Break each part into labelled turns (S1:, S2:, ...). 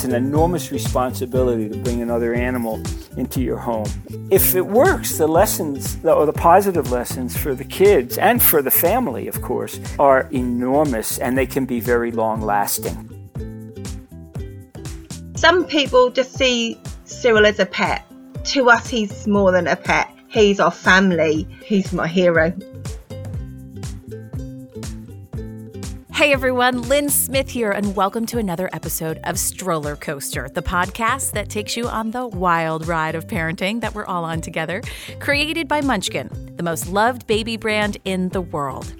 S1: it's an enormous responsibility to bring another animal into your home. If it works, the lessons, or the positive lessons for the kids and for the family, of course, are enormous and they can be very long lasting.
S2: Some people just see Cyril as a pet. To us, he's more than a pet. He's our family. He's my hero.
S3: Hey everyone, Lynn Smith here, and welcome to another episode of Stroller Coaster, the podcast that takes you on the wild ride of parenting that we're all on together, created by Munchkin, the most loved baby brand in the world.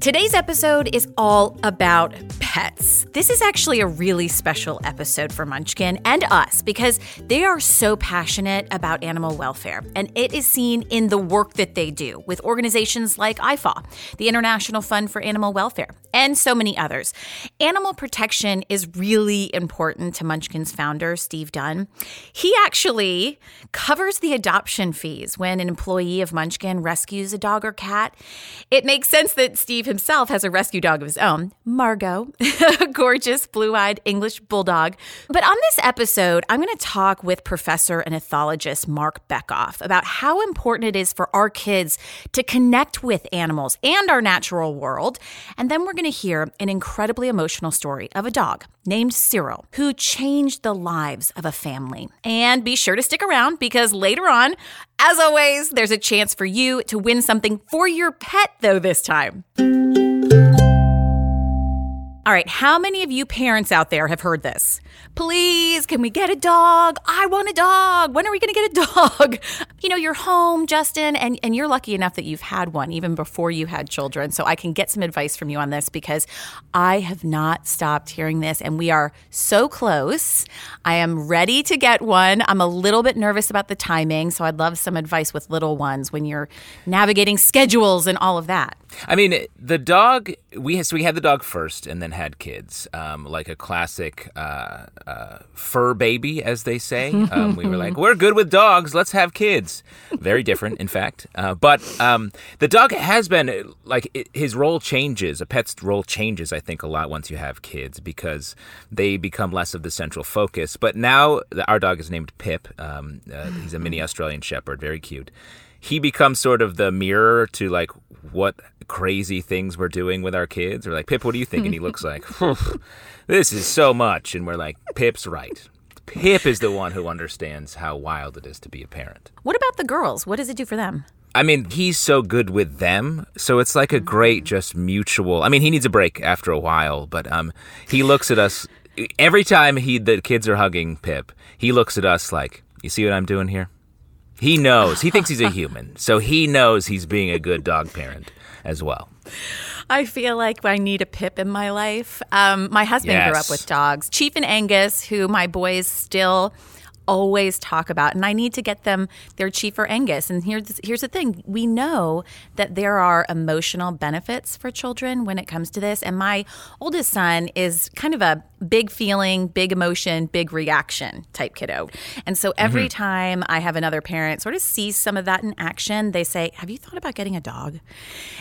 S3: Today's episode is all about pets. This is actually a really special episode for Munchkin and us because they are so passionate about animal welfare, and it is seen in the work that they do with organizations like IFAW, the International Fund for Animal Welfare, and so many others. Animal protection is really important to Munchkin's founder, Steve Dunn. He actually covers the adoption fees when an employee of Munchkin rescues a dog or cat. It makes sense that Steve himself has a rescue dog of his own, Margot, a gorgeous blue eyed English bulldog. But on this episode, I'm going to talk with professor and ethologist Mark Bekoff about how important it is for our kids to connect with animals and our natural world. And then we're going to hear an incredibly emotional story of a dog named Cyril who changed the lives of a family. And be sure to stick around because later on, as always, there's a chance for you to win something for your pet, though, this time. All right, how many of you parents out there have heard this? Please, can we get a dog? I want a dog. When are we going to get a dog? You know, you're home, Justin, and, and you're lucky enough that you've had one even before you had children. So I can get some advice from you on this because I have not stopped hearing this and we are so close. I am ready to get one. I'm a little bit nervous about the timing. So I'd love some advice with little ones when you're navigating schedules and all of that.
S4: I mean, the dog, we, so we had the dog first and then had kids, um, like a classic. Uh, uh, fur baby, as they say. Um, we were like, we're good with dogs. Let's have kids. Very different, in fact. Uh, but um, the dog has been like it, his role changes. A pet's role changes, I think, a lot once you have kids because they become less of the central focus. But now our dog is named Pip. Um, uh, he's a mini Australian Shepherd, very cute. He becomes sort of the mirror to like what crazy things we're doing with our kids. We're like, Pip, what do you think? And he looks like, this is so much. And we're like, Pip's right. Pip is the one who understands how wild it is to be a parent.
S3: What about the girls? What does it do for them?
S4: I mean, he's so good with them, so it's like a great, just mutual. I mean, he needs a break after a while, but um, he looks at us every time he the kids are hugging Pip. He looks at us like, "You see what I'm doing here?" He knows. He thinks he's a human, so he knows he's being a good dog parent as well.
S3: I feel like I need a Pip in my life. Um, my husband yes. grew up with dogs. Chief and Angus, who my boys still always talk about and I need to get them their chief or Angus and here's here's the thing we know that there are emotional benefits for children when it comes to this and my oldest son is kind of a big feeling, big emotion, big reaction type kiddo. And so every mm-hmm. time I have another parent sort of see some of that in action, they say, Have you thought about getting a dog?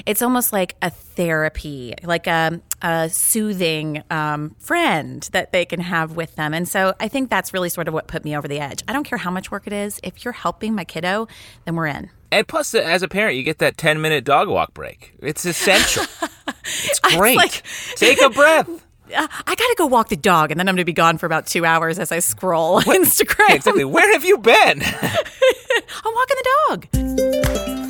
S3: It's almost like a therapy, like a, a soothing um, friend that they can have with them. And so I think that's really sort of what put me over the edge. I don't care how much work it is. If you're helping my kiddo, then we're in.
S4: And plus, as a parent, you get that 10 minute dog walk break. It's essential. it's great. Like, Take a breath.
S3: Uh, I gotta go walk the dog, and then I'm gonna be gone for about two hours as I scroll what? Instagram.
S4: exactly. Where have you been?
S3: I'm walking the dog.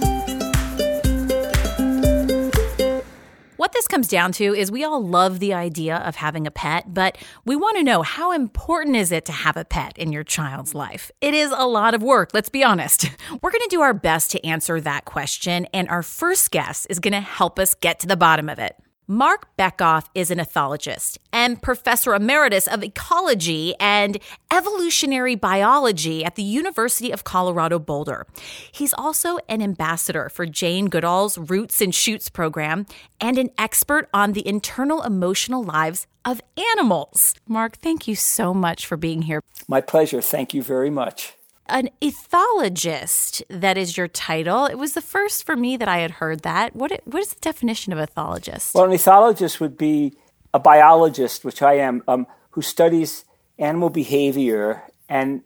S3: What this comes down to is we all love the idea of having a pet, but we want to know how important is it to have a pet in your child's life? It is a lot of work, let's be honest. We're going to do our best to answer that question, and our first guest is going to help us get to the bottom of it. Mark Bekoff is an ethologist and professor emeritus of ecology and evolutionary biology at the University of Colorado Boulder. He's also an ambassador for Jane Goodall's Roots and Shoots program and an expert on the internal emotional lives of animals. Mark, thank you so much for being here.
S1: My pleasure. Thank you very much
S3: an ethologist that is your title. It was the first for me that I had heard that. What what is the definition of ethologist?
S1: Well, an ethologist would be a biologist, which I am, um, who studies animal behavior and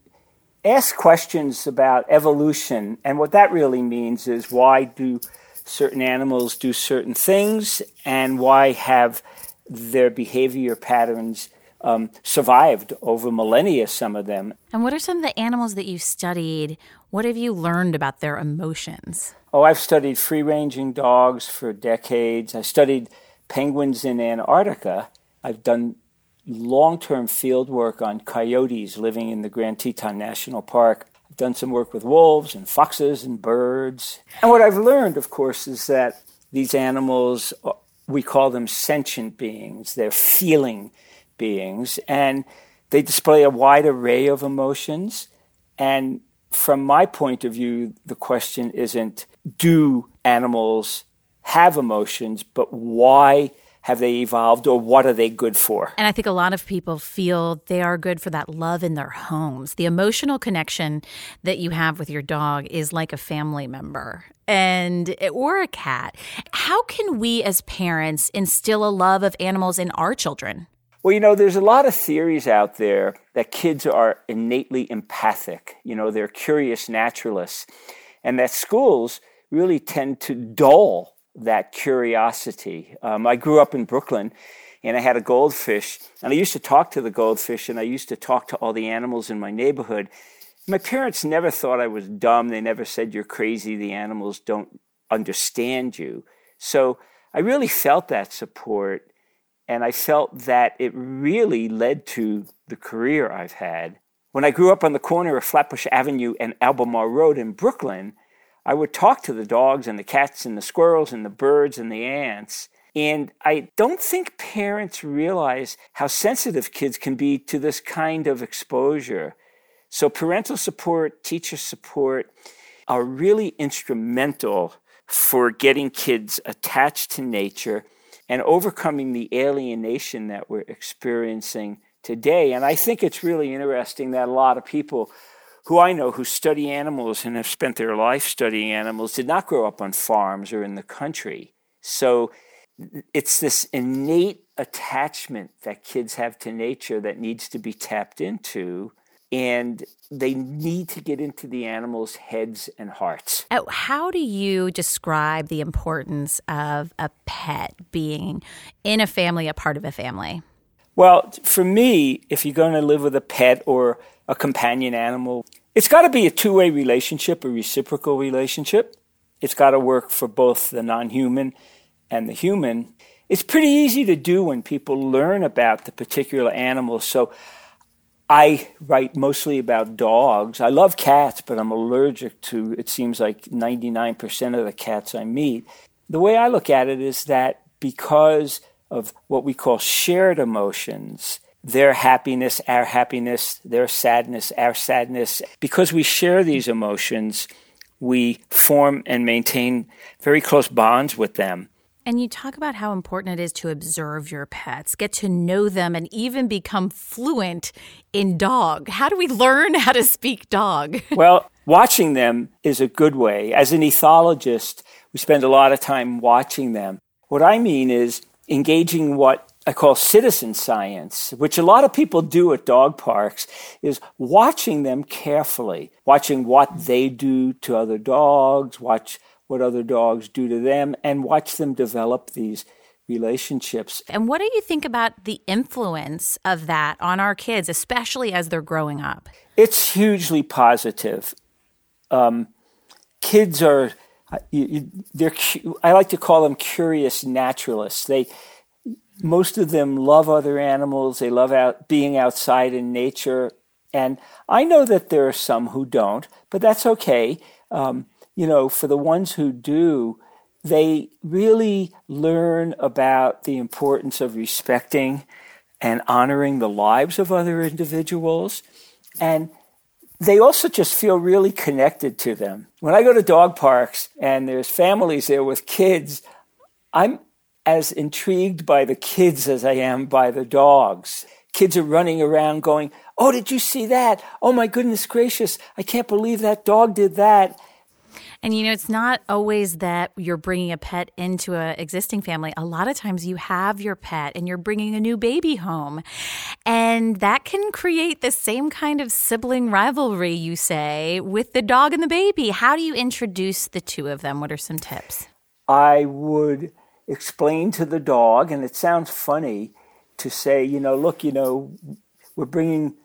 S1: ask questions about evolution. And what that really means is why do certain animals do certain things and why have their behavior patterns um, survived over millennia, some of them.
S3: And what are some of the animals that you studied? What have you learned about their emotions?
S1: Oh, I've studied free ranging dogs for decades. I studied penguins in Antarctica. I've done long term field work on coyotes living in the Grand Teton National Park. I've done some work with wolves and foxes and birds. And what I've learned, of course, is that these animals, we call them sentient beings, they're feeling beings, and they display a wide array of emotions. And from my point of view, the question isn't do animals have emotions, but why have they evolved or what are they good for?
S3: And I think a lot of people feel they are good for that love in their homes. The emotional connection that you have with your dog is like a family member and or a cat. How can we as parents instill a love of animals in our children?
S1: Well, you know, there's a lot of theories out there that kids are innately empathic. You know, they're curious naturalists, and that schools really tend to dull that curiosity. Um, I grew up in Brooklyn and I had a goldfish, and I used to talk to the goldfish, and I used to talk to all the animals in my neighborhood. My parents never thought I was dumb. They never said, You're crazy. The animals don't understand you. So I really felt that support, and I felt that it really led to the career I've had. When I grew up on the corner of Flatbush Avenue and Albemarle Road in Brooklyn, I would talk to the dogs and the cats and the squirrels and the birds and the ants. And I don't think parents realize how sensitive kids can be to this kind of exposure. So, parental support, teacher support are really instrumental for getting kids attached to nature and overcoming the alienation that we're experiencing today. And I think it's really interesting that a lot of people who I know who study animals and have spent their life studying animals did not grow up on farms or in the country. So it's this innate attachment that kids have to nature that needs to be tapped into. And they need to get into the animals' heads and hearts.
S3: Uh, how do you describe the importance of a pet being in a family, a part of a family?
S1: Well, for me, if you're going to live with a pet or a companion animal. It's got to be a two way relationship, a reciprocal relationship. It's got to work for both the non human and the human. It's pretty easy to do when people learn about the particular animal. So I write mostly about dogs. I love cats, but I'm allergic to, it seems like 99% of the cats I meet. The way I look at it is that because of what we call shared emotions, their happiness, our happiness, their sadness, our sadness. Because we share these emotions, we form and maintain very close bonds with them.
S3: And you talk about how important it is to observe your pets, get to know them, and even become fluent in dog. How do we learn how to speak dog?
S1: well, watching them is a good way. As an ethologist, we spend a lot of time watching them. What I mean is engaging what I call citizen science, which a lot of people do at dog parks, is watching them carefully, watching what they do to other dogs, watch what other dogs do to them, and watch them develop these relationships.
S3: And what do you think about the influence of that on our kids, especially as they're growing up?
S1: It's hugely positive. Um, kids are, they're, I like to call them curious naturalists. They, most of them love other animals. They love out being outside in nature. And I know that there are some who don't, but that's okay. Um, you know, for the ones who do, they really learn about the importance of respecting and honoring the lives of other individuals. And they also just feel really connected to them. When I go to dog parks and there's families there with kids, I'm as intrigued by the kids as I am by the dogs. Kids are running around going, Oh, did you see that? Oh my goodness gracious. I can't believe that dog did that.
S3: And you know, it's not always that you're bringing a pet into an existing family. A lot of times you have your pet and you're bringing a new baby home. And that can create the same kind of sibling rivalry, you say, with the dog and the baby. How do you introduce the two of them? What are some tips?
S1: I would explain to the dog, and it sounds funny to say, you know, look, you know, we're bringing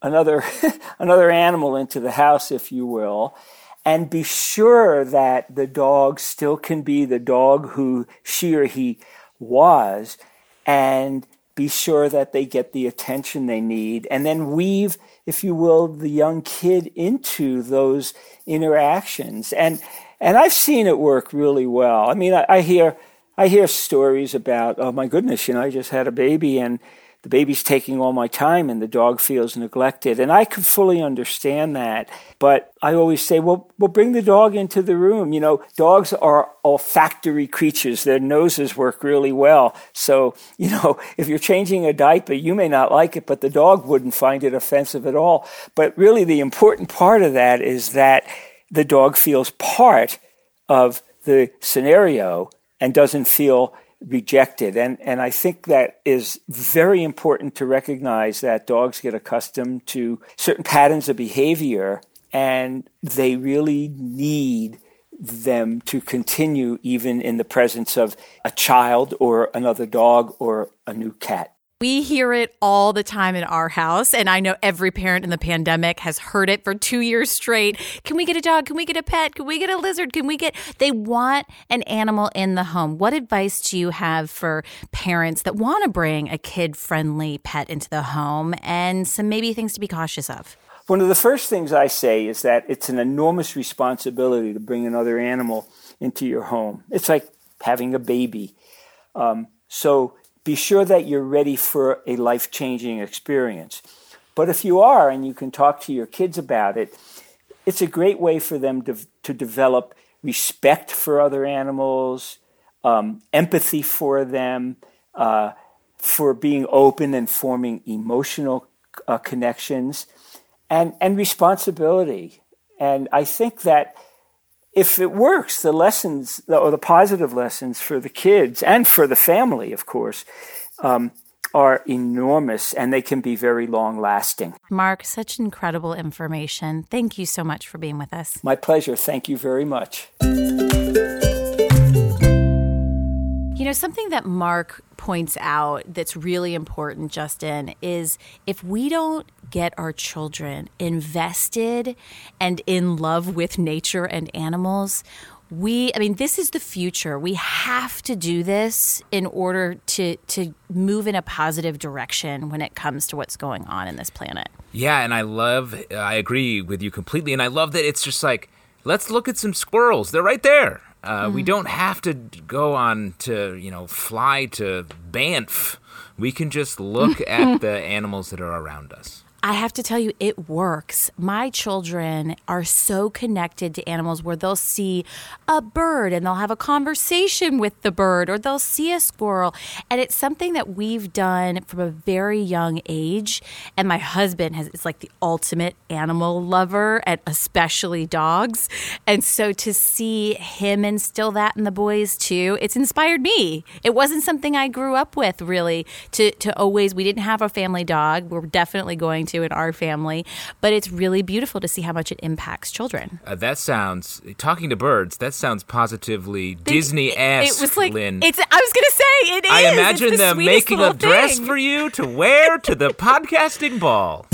S1: another another animal into the house, if you will, and be sure that the dog still can be the dog who she or he was, and be sure that they get the attention they need, and then weave, if you will, the young kid into those interactions. And and I've seen it work really well. I mean, I, I hear I hear stories about, oh my goodness, you know, I just had a baby and the baby's taking all my time and the dog feels neglected. And I can fully understand that. But I always say, well, well, bring the dog into the room. You know, dogs are olfactory creatures. Their noses work really well. So, you know, if you're changing a diaper, you may not like it, but the dog wouldn't find it offensive at all. But really the important part of that is that the dog feels part of the scenario and doesn't feel rejected. And, and I think that is very important to recognize that dogs get accustomed to certain patterns of behavior and they really need them to continue even in the presence of a child or another dog or a new cat.
S3: We hear it all the time in our house. And I know every parent in the pandemic has heard it for two years straight. Can we get a dog? Can we get a pet? Can we get a lizard? Can we get. They want an animal in the home. What advice do you have for parents that want to bring a kid friendly pet into the home and some maybe things to be cautious of?
S1: One of the first things I say is that it's an enormous responsibility to bring another animal into your home. It's like having a baby. Um, so be sure that you're ready for a life changing experience. But if you are and you can talk to your kids about it, it's a great way for them to, to develop respect for other animals, um, empathy for them, uh, for being open and forming emotional uh, connections, and, and responsibility. And I think that if it works, the lessons or the positive lessons for the kids and for the family, of course, um, are enormous and they can be very long lasting.
S3: Mark, such incredible information. Thank you so much for being with us.
S1: My pleasure. Thank you very much.
S3: You know, something that Mark points out that's really important, Justin, is if we don't get our children invested and in love with nature and animals, we i mean this is the future. We have to do this in order to to move in a positive direction when it comes to what's going on in this planet.
S4: Yeah and i love i agree with you completely and i love that it's just like let's look at some squirrels. They're right there uh, mm. we don't have to go on to you know fly to banff we can just look at the animals that are around us
S3: I have to tell you, it works. My children are so connected to animals where they'll see a bird and they'll have a conversation with the bird, or they'll see a squirrel. And it's something that we've done from a very young age. And my husband has, is like the ultimate animal lover, and especially dogs. And so to see him instill that in the boys too, it's inspired me. It wasn't something I grew up with really to, to always, we didn't have a family dog. We're definitely going to to in our family. But it's really beautiful to see how much it impacts children.
S4: Uh, that sounds talking to birds. That sounds positively Disney esque. It was like Lynn.
S3: it's. I was gonna say it is.
S4: I imagine
S3: the
S4: them making a dress for you to wear to the podcasting ball.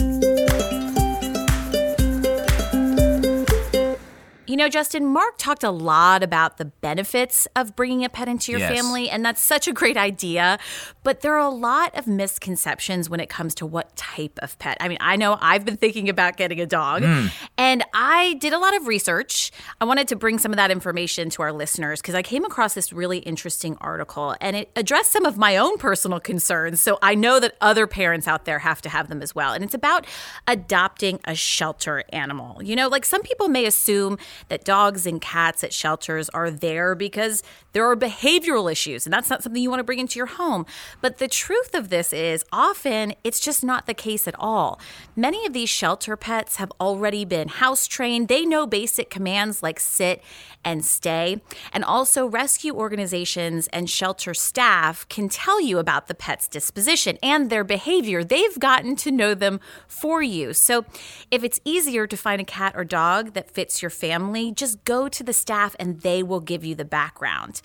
S3: Know, Justin, Mark talked a lot about the benefits of bringing a pet into your yes. family, and that's such a great idea. But there are a lot of misconceptions when it comes to what type of pet. I mean, I know I've been thinking about getting a dog, mm. and I did a lot of research. I wanted to bring some of that information to our listeners because I came across this really interesting article, and it addressed some of my own personal concerns. So I know that other parents out there have to have them as well. And it's about adopting a shelter animal. You know, like some people may assume that dogs and cats at shelters are there because there are behavioral issues, and that's not something you want to bring into your home. But the truth of this is often it's just not the case at all. Many of these shelter pets have already been house trained, they know basic commands like sit and stay. And also, rescue organizations and shelter staff can tell you about the pet's disposition and their behavior. They've gotten to know them for you. So, if it's easier to find a cat or dog that fits your family, just go to the staff and they will give you the background.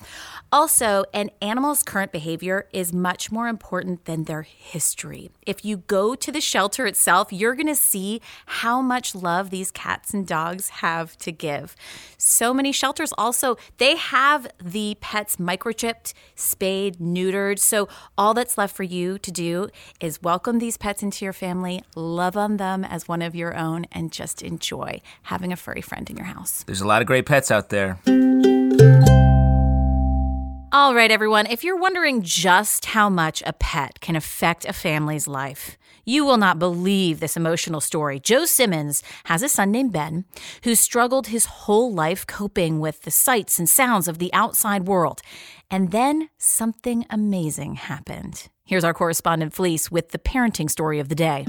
S3: Also, an animal's current behavior is much more important than their history. If you go to the shelter itself, you're going to see how much love these cats and dogs have to give. So many shelters also, they have the pets microchipped, spayed, neutered. So all that's left for you to do is welcome these pets into your family, love on them as one of your own, and just enjoy having a furry friend in your house.
S4: There's a lot of great pets out there.
S3: All right, everyone, if you're wondering just how much a pet can affect a family's life, you will not believe this emotional story. Joe Simmons has a son named Ben who struggled his whole life coping with the sights and sounds of the outside world. And then something amazing happened. Here's our correspondent Felice with the parenting story of the day.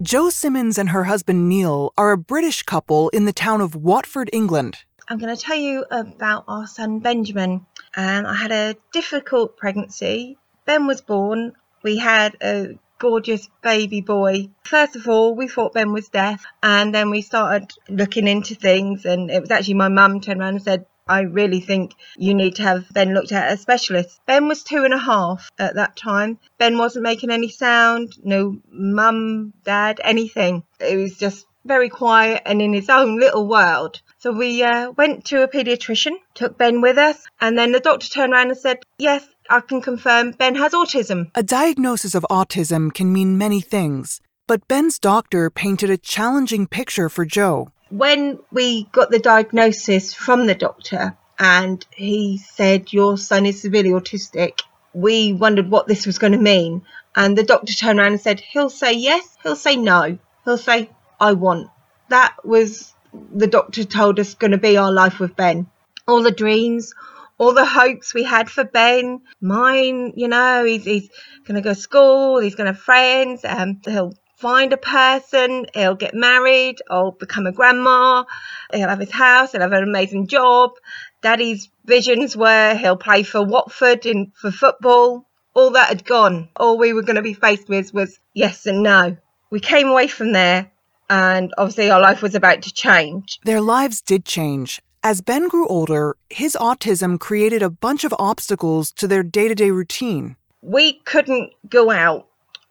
S5: Jo Simmons and her husband Neil are a British couple in the town of Watford, England.
S2: I'm going to tell you about our son Benjamin. And I had a difficult pregnancy. Ben was born. We had a gorgeous baby boy. First of all, we thought Ben was deaf, and then we started looking into things. And it was actually my mum turned around and said, I really think you need to have Ben looked at a specialist. Ben was two and a half at that time. Ben wasn't making any sound, no mum, dad, anything. It was just very quiet and in his own little world. So we uh, went to a paediatrician, took Ben with us, and then the doctor turned around and said, Yes, I can confirm Ben has autism.
S5: A diagnosis of autism can mean many things, but Ben's doctor painted a challenging picture for Joe.
S2: When we got the diagnosis from the doctor and he said, Your son is severely autistic, we wondered what this was going to mean. And the doctor turned around and said, He'll say yes, he'll say no, he'll say, I want. That was the doctor told us going to be our life with Ben. All the dreams, all the hopes we had for Ben. Mine, you know, he's, he's going to go to school, he's going to have friends, um, he'll find a person, he'll get married, or become a grandma, he'll have his house, he'll have an amazing job. Daddy's visions were he'll play for Watford in for football. All that had gone. All we were going to be faced with was yes and no. We came away from there and obviously our life was about to change.
S5: Their lives did change. As Ben grew older, his autism created a bunch of obstacles to their day to day routine.
S2: We couldn't go out.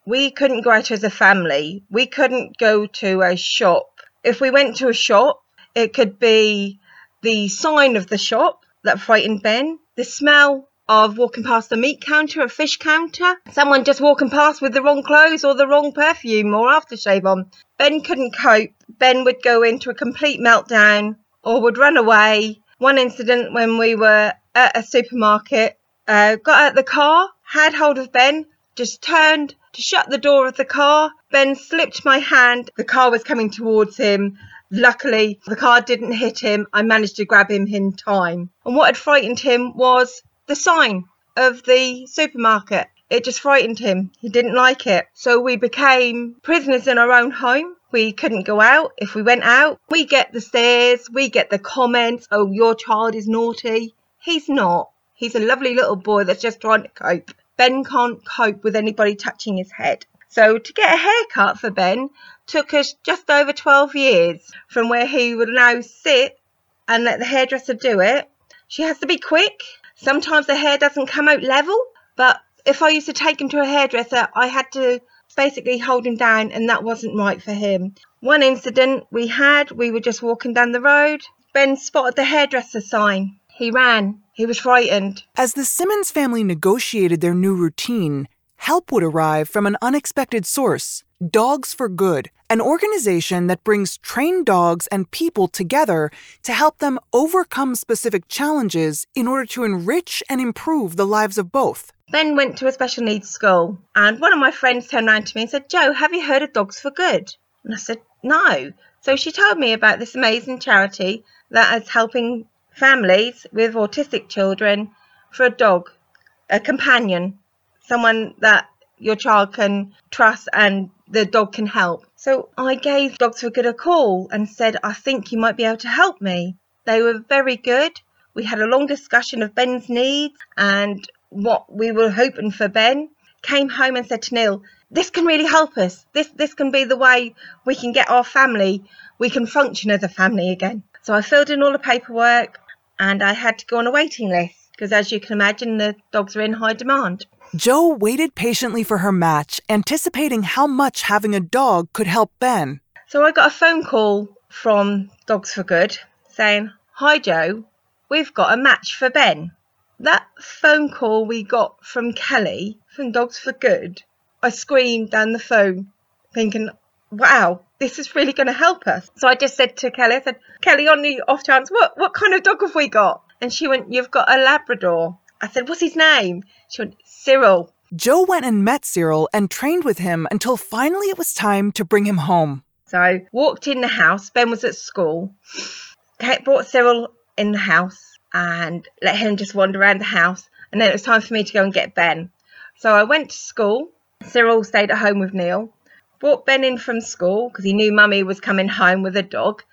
S2: We couldn't go out as a family. We couldn't go to a shop. If we went to a shop, it could be the sign of the shop that frightened Ben, the smell of walking past the meat counter, a fish counter, someone just walking past with the wrong clothes or the wrong perfume or aftershave on. Ben couldn't cope. Ben would go into a complete meltdown or would run away. One incident when we were at a supermarket, uh, got out the car, had hold of Ben, just turned to shut the door of the car. Ben slipped my hand. The car was coming towards him. Luckily, the car didn't hit him. I managed to grab him in time. And what had frightened him was the sign of the supermarket. It just frightened him. He didn't like it. So we became prisoners in our own home. We couldn't go out. If we went out, we get the stares, we get the comments, oh, your child is naughty. He's not. He's a lovely little boy that's just trying to cope. Ben can't cope with anybody touching his head. So to get a haircut for Ben took us just over 12 years from where he would now sit and let the hairdresser do it. She has to be quick Sometimes the hair doesn't come out level, but if I used to take him to a hairdresser, I had to basically hold him down, and that wasn't right for him. One incident we had, we were just walking down the road. Ben spotted the hairdresser sign. He ran. He was frightened.
S5: As the Simmons family negotiated their new routine, help would arrive from an unexpected source Dogs for Good, an organization that brings trained dogs and people together to help them overcome specific challenges in order to enrich and improve the lives of both.
S2: Ben went to a special needs school, and one of my friends turned around to me and said, Joe, have you heard of Dogs for Good? And I said, no. So she told me about this amazing charity that is helping families with autistic children for a dog, a companion, someone that your child can trust and the dog can help. So I gave Dogs for Good a call and said, I think you might be able to help me. They were very good. We had a long discussion of Ben's needs and what we were hoping for Ben. Came home and said to Neil, this can really help us. This this can be the way we can get our family, we can function as a family again. So I filled in all the paperwork and I had to go on a waiting list because as you can imagine the dogs are in high demand.
S5: Joe waited patiently for her match, anticipating how much having a dog could help Ben.
S2: So I got a phone call from Dogs for Good saying, Hi Joe, we've got a match for Ben. That phone call we got from Kelly from Dogs for Good, I screamed down the phone thinking, wow, this is really going to help us. So I just said to Kelly, I said, Kelly, on the off chance, what, what kind of dog have we got? And she went, You've got a Labrador. I said, What's his name? She went, Cyril.
S5: Joe went and met Cyril and trained with him until finally it was time to bring him home.
S2: So I walked in the house. Ben was at school. Kate brought Cyril in the house and let him just wander around the house. And then it was time for me to go and get Ben. So I went to school. Cyril stayed at home with Neil. Brought Ben in from school because he knew Mummy was coming home with a dog.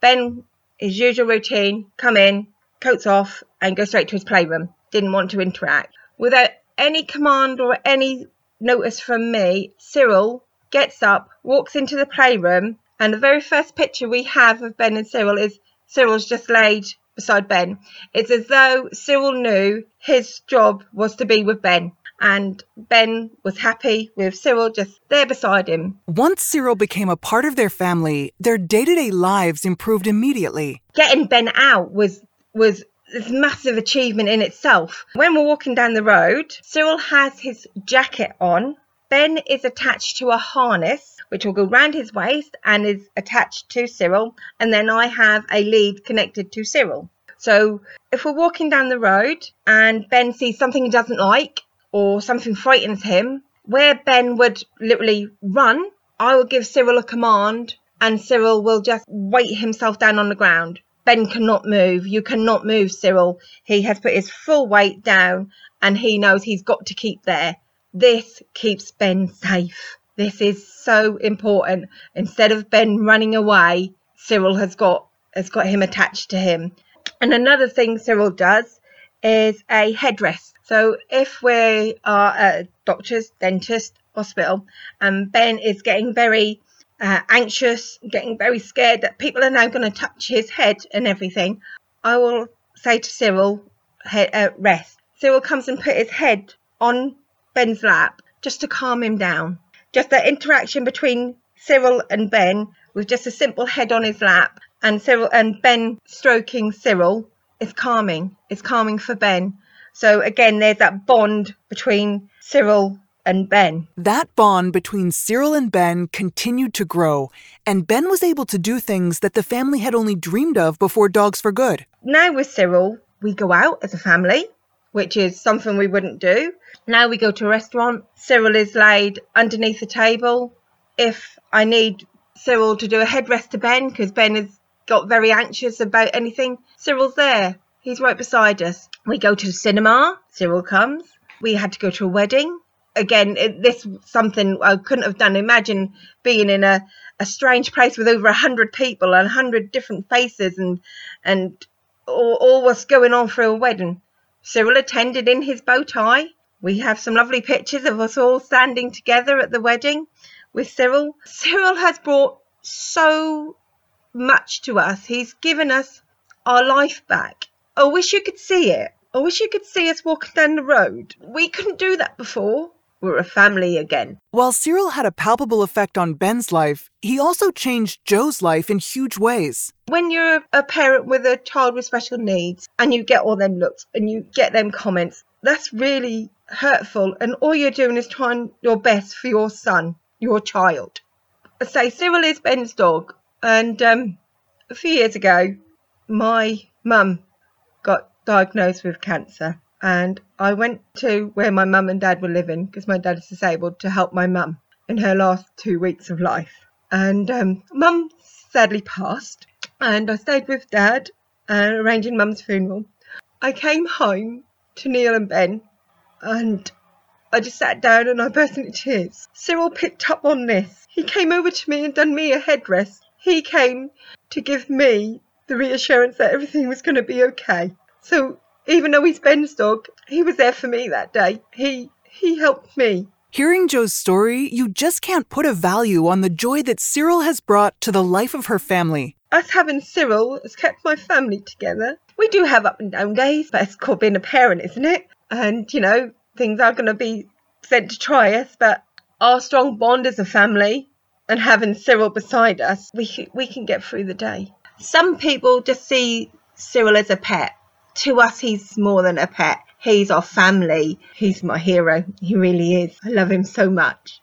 S2: Ben, his usual routine, come in, coats off, and go straight to his playroom. Didn't want to interact. Without any command or any notice from me, Cyril gets up, walks into the playroom, and the very first picture we have of Ben and Cyril is Cyril's just laid beside Ben. It's as though Cyril knew his job was to be with Ben. And Ben was happy with Cyril just there beside him.
S5: Once Cyril became a part of their family, their day to day lives improved immediately.
S2: Getting Ben out was was this massive achievement in itself. When we're walking down the road, Cyril has his jacket on. Ben is attached to a harness which will go round his waist and is attached to Cyril, and then I have a lead connected to Cyril. So if we're walking down the road and Ben sees something he doesn't like or something frightens him, where Ben would literally run, I will give Cyril a command and Cyril will just weight himself down on the ground. Ben cannot move. You cannot move, Cyril. He has put his full weight down and he knows he's got to keep there. This keeps Ben safe. This is so important. Instead of Ben running away, Cyril has got has got him attached to him. And another thing Cyril does is a headrest. So if we are a doctor's, dentist, hospital, and Ben is getting very uh, anxious, getting very scared that people are now going to touch his head and everything, I will say to Cyril, head, uh, rest. Cyril comes and put his head on Ben's lap just to calm him down. Just that interaction between Cyril and Ben with just a simple head on his lap and Cyril and Ben stroking Cyril is calming. It's calming for Ben. So again, there's that bond between Cyril and Ben.
S5: That bond between Cyril and Ben continued to grow, and Ben was able to do things that the family had only dreamed of before Dogs for Good.
S2: Now with Cyril, we go out as a family, which is something we wouldn't do. Now we go to a restaurant. Cyril is laid underneath the table. If I need Cyril to do a headrest to Ben because Ben has got very anxious about anything, Cyril's there. He's right beside us. We go to the cinema. Cyril comes. We had to go to a wedding. Again, it, this something I couldn't have done. Imagine being in a, a strange place with over a hundred people and hundred different faces and and all, all what's going on for a wedding. Cyril attended in his bow tie. We have some lovely pictures of us all standing together at the wedding with Cyril. Cyril has brought so much to us. He's given us our life back. I wish you could see it. I wish you could see us walking down the road. We couldn't do that before. We're a family again.
S5: While Cyril had a palpable effect on Ben's life, he also changed Joe's life in huge ways.
S2: When you're a parent with a child with special needs and you get all them looks and you get them comments, that's really hurtful. And all you're doing is trying your best for your son, your child. I say Cyril is Ben's dog. And um, a few years ago, my mum got diagnosed with cancer and I went to where my mum and dad were living because my dad is disabled to help my mum in her last two weeks of life. and um, Mum sadly passed, and I stayed with Dad and arranging Mum's funeral. I came home to Neil and Ben, and I just sat down and I burst into tears. Cyril picked up on this. He came over to me and done me a headrest. He came to give me the reassurance that everything was going to be okay. So even though he's Ben's dog, he was there for me that day. He he helped me.
S5: Hearing Joe's story, you just can't put a value on the joy that Cyril has brought to the life of her family.
S2: Us having Cyril has kept my family together. We do have up and down days, but it's called being a parent, isn't it? And, you know, things are going to be sent to try us, but our strong bond as a family and having Cyril beside us, we, we can get through the day. Some people just see Cyril as a pet. To us, he's more than a pet. He's our family. He's my hero. He really is. I love him so much.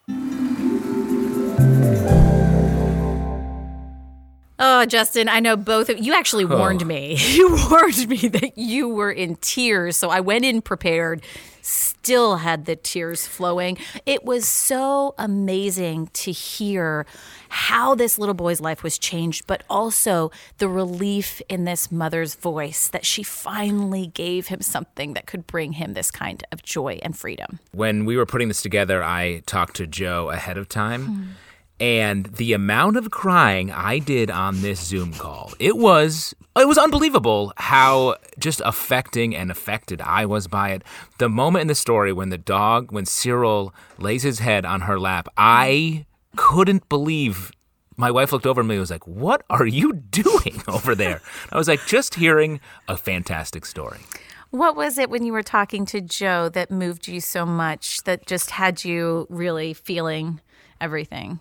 S3: Oh, Justin, I know both of you actually warned me. You warned me that you were in tears. So I went in prepared, still had the tears flowing. It was so amazing to hear how this little boy's life was changed, but also the relief in this mother's voice that she finally gave him something that could bring him this kind of joy and freedom.
S4: When we were putting this together, I talked to Joe ahead of time. Hmm. And the amount of crying I did on this Zoom call, it was it was unbelievable how just affecting and affected I was by it. The moment in the story when the dog, when Cyril lays his head on her lap, I couldn't believe my wife looked over at me and was like, What are you doing over there? I was like, just hearing a fantastic story.
S3: What was it when you were talking to Joe that moved you so much, that just had you really feeling everything?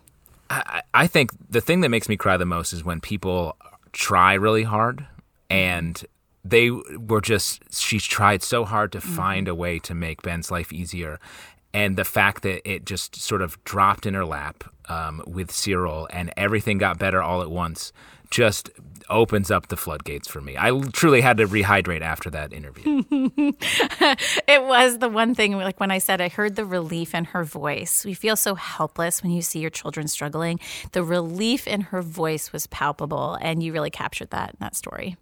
S4: I, I think the thing that makes me cry the most is when people try really hard and they were just she tried so hard to find a way to make ben's life easier. And the fact that it just sort of dropped in her lap um, with cyril and everything got better all at once just opens up the floodgates for me i truly had to rehydrate after that interview
S3: it was the one thing like when I said I heard the relief in her voice. We feel so helpless when you see your children struggling. The relief in her voice was palpable and you really captured that in that story.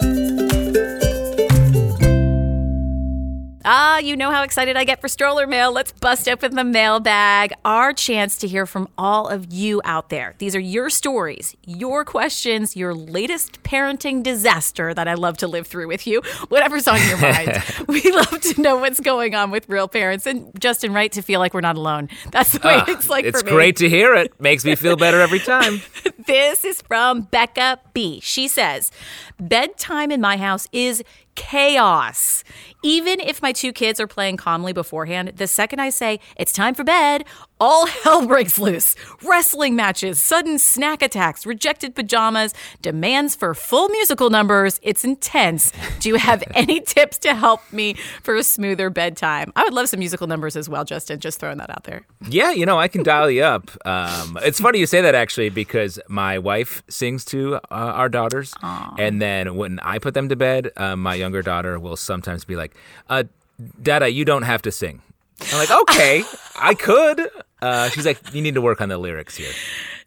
S3: Ah, you know how excited I get for stroller mail. Let's bust open the mailbag. Our chance to hear from all of you out there. These are your stories, your questions, your latest parenting disaster that I love to live through with you. Whatever's on your mind. we love to know what's going on with real parents. And Justin, right to feel like we're not alone. That's the way
S4: Ah,
S3: it's like
S4: it's
S3: for me.
S4: great to hear it makes me feel better every time
S3: This is from Becca B. She says, Bedtime in my house is chaos. Even if my two kids are playing calmly beforehand, the second I say it's time for bed, all hell breaks loose. Wrestling matches, sudden snack attacks, rejected pajamas, demands for full musical numbers. It's intense. Do you have any tips to help me for a smoother bedtime? I would love some musical numbers as well, Justin. Just throwing that out there.
S4: Yeah, you know, I can dial you up. Um, it's funny you say that actually because my wife sings to uh, our daughters, and then when I put them to bed, uh, my younger daughter will sometimes be like, uh, "Dada, you don't have to sing." I'm like, "Okay, I could." Uh, she's like, "You need to work on the lyrics here."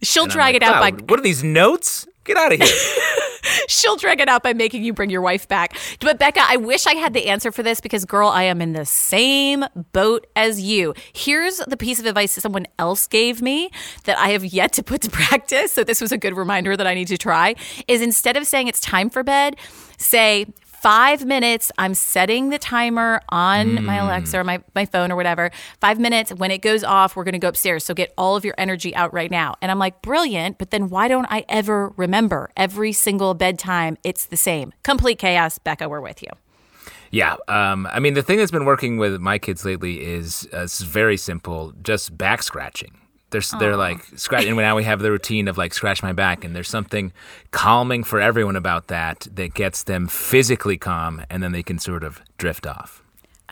S3: She'll
S4: And
S3: drag
S4: like,
S3: it out by
S4: What are these notes? Get out of here!
S3: She'll drag it out by making you bring your wife back. But Becca, I wish I had the answer for this because, girl, I am in the same boat as you. Here's the piece of advice that someone else gave me that I have yet to put to practice. So this was a good reminder that I need to try. Is instead of saying it's time for bed, say five minutes. I'm setting the timer on my Alexa or my, my phone or whatever. Five minutes. When it goes off, we're going to go upstairs. So get all of your energy out right now. And I'm like, brilliant. But then why don't I ever remember every single bedtime? It's the same. Complete chaos. Becca, we're with you.
S4: Yeah, um, I mean, the thing that's been working with my kids lately is uh, it's very simple, just back scratching. They're, s- they're like scratch And now we have the routine of like scratch my back, and there's something calming for everyone about that that gets them physically calm, and then they can sort of drift off.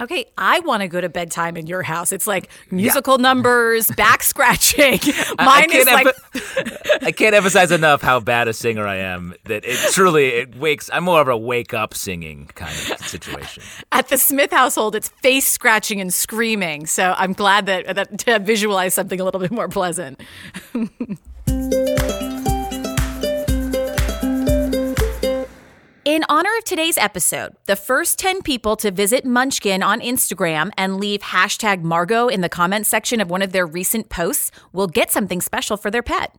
S3: Okay, I want to go to bedtime in your house. It's like musical numbers, back scratching. Mine is like
S4: emph- I can't emphasize enough how bad a singer I am. That it truly it wakes. I'm more of a wake up singing kind of situation.
S3: at the Smith household, it's face scratching and screaming. So I'm glad that that to visualize something a little bit more pleasant. In honor of today's episode, the first 10 people to visit Munchkin on Instagram and leave hashtag Margot in the comments section of one of their recent posts will get something special for their pet.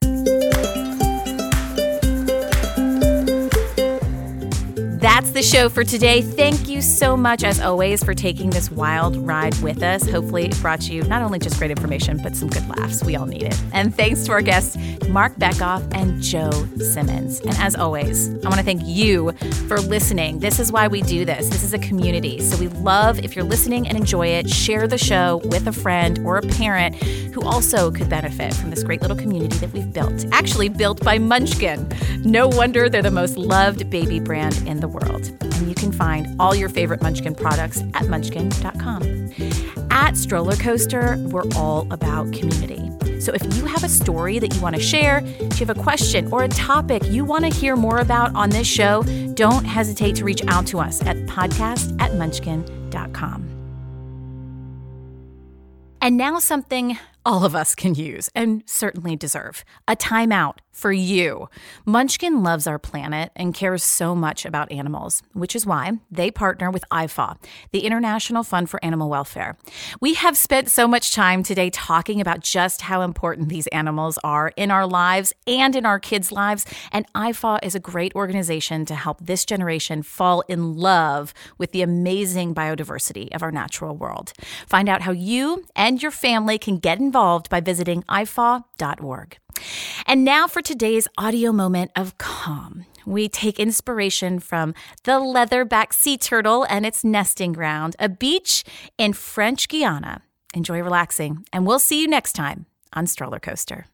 S3: That's the show for today. Thank you so much, as always, for taking this wild ride with us. Hopefully, it brought you not only just great information, but some good laughs. We all need it. And thanks to our guests, Mark Bekoff and Joe Simmons. And as always, I want to thank you for listening. This is why we do this. This is a community. So we love if you're listening and enjoy it, share the show with a friend or a parent who also could benefit from this great little community that we've built. Actually, built by Munchkin. No wonder they're the most loved baby brand in the world world. And you can find all your favorite Munchkin products at munchkin.com. At Stroller Coaster, we're all about community. So if you have a story that you want to share, if you have a question or a topic you want to hear more about on this show, don't hesitate to reach out to us at podcast at munchkin.com. And now something all of us can use and certainly deserve a timeout for you. Munchkin loves our planet and cares so much about animals, which is why they partner with IFAW, the International Fund for Animal Welfare. We have spent so much time today talking about just how important these animals are in our lives and in our kids' lives, and IFAW is a great organization to help this generation fall in love with the amazing biodiversity of our natural world. Find out how you and your family can get involved by visiting ifaw.org. And now for today's audio moment of calm. We take inspiration from the leatherback sea turtle and its nesting ground, a beach in French Guiana. Enjoy relaxing, and we'll see you next time on Stroller Coaster.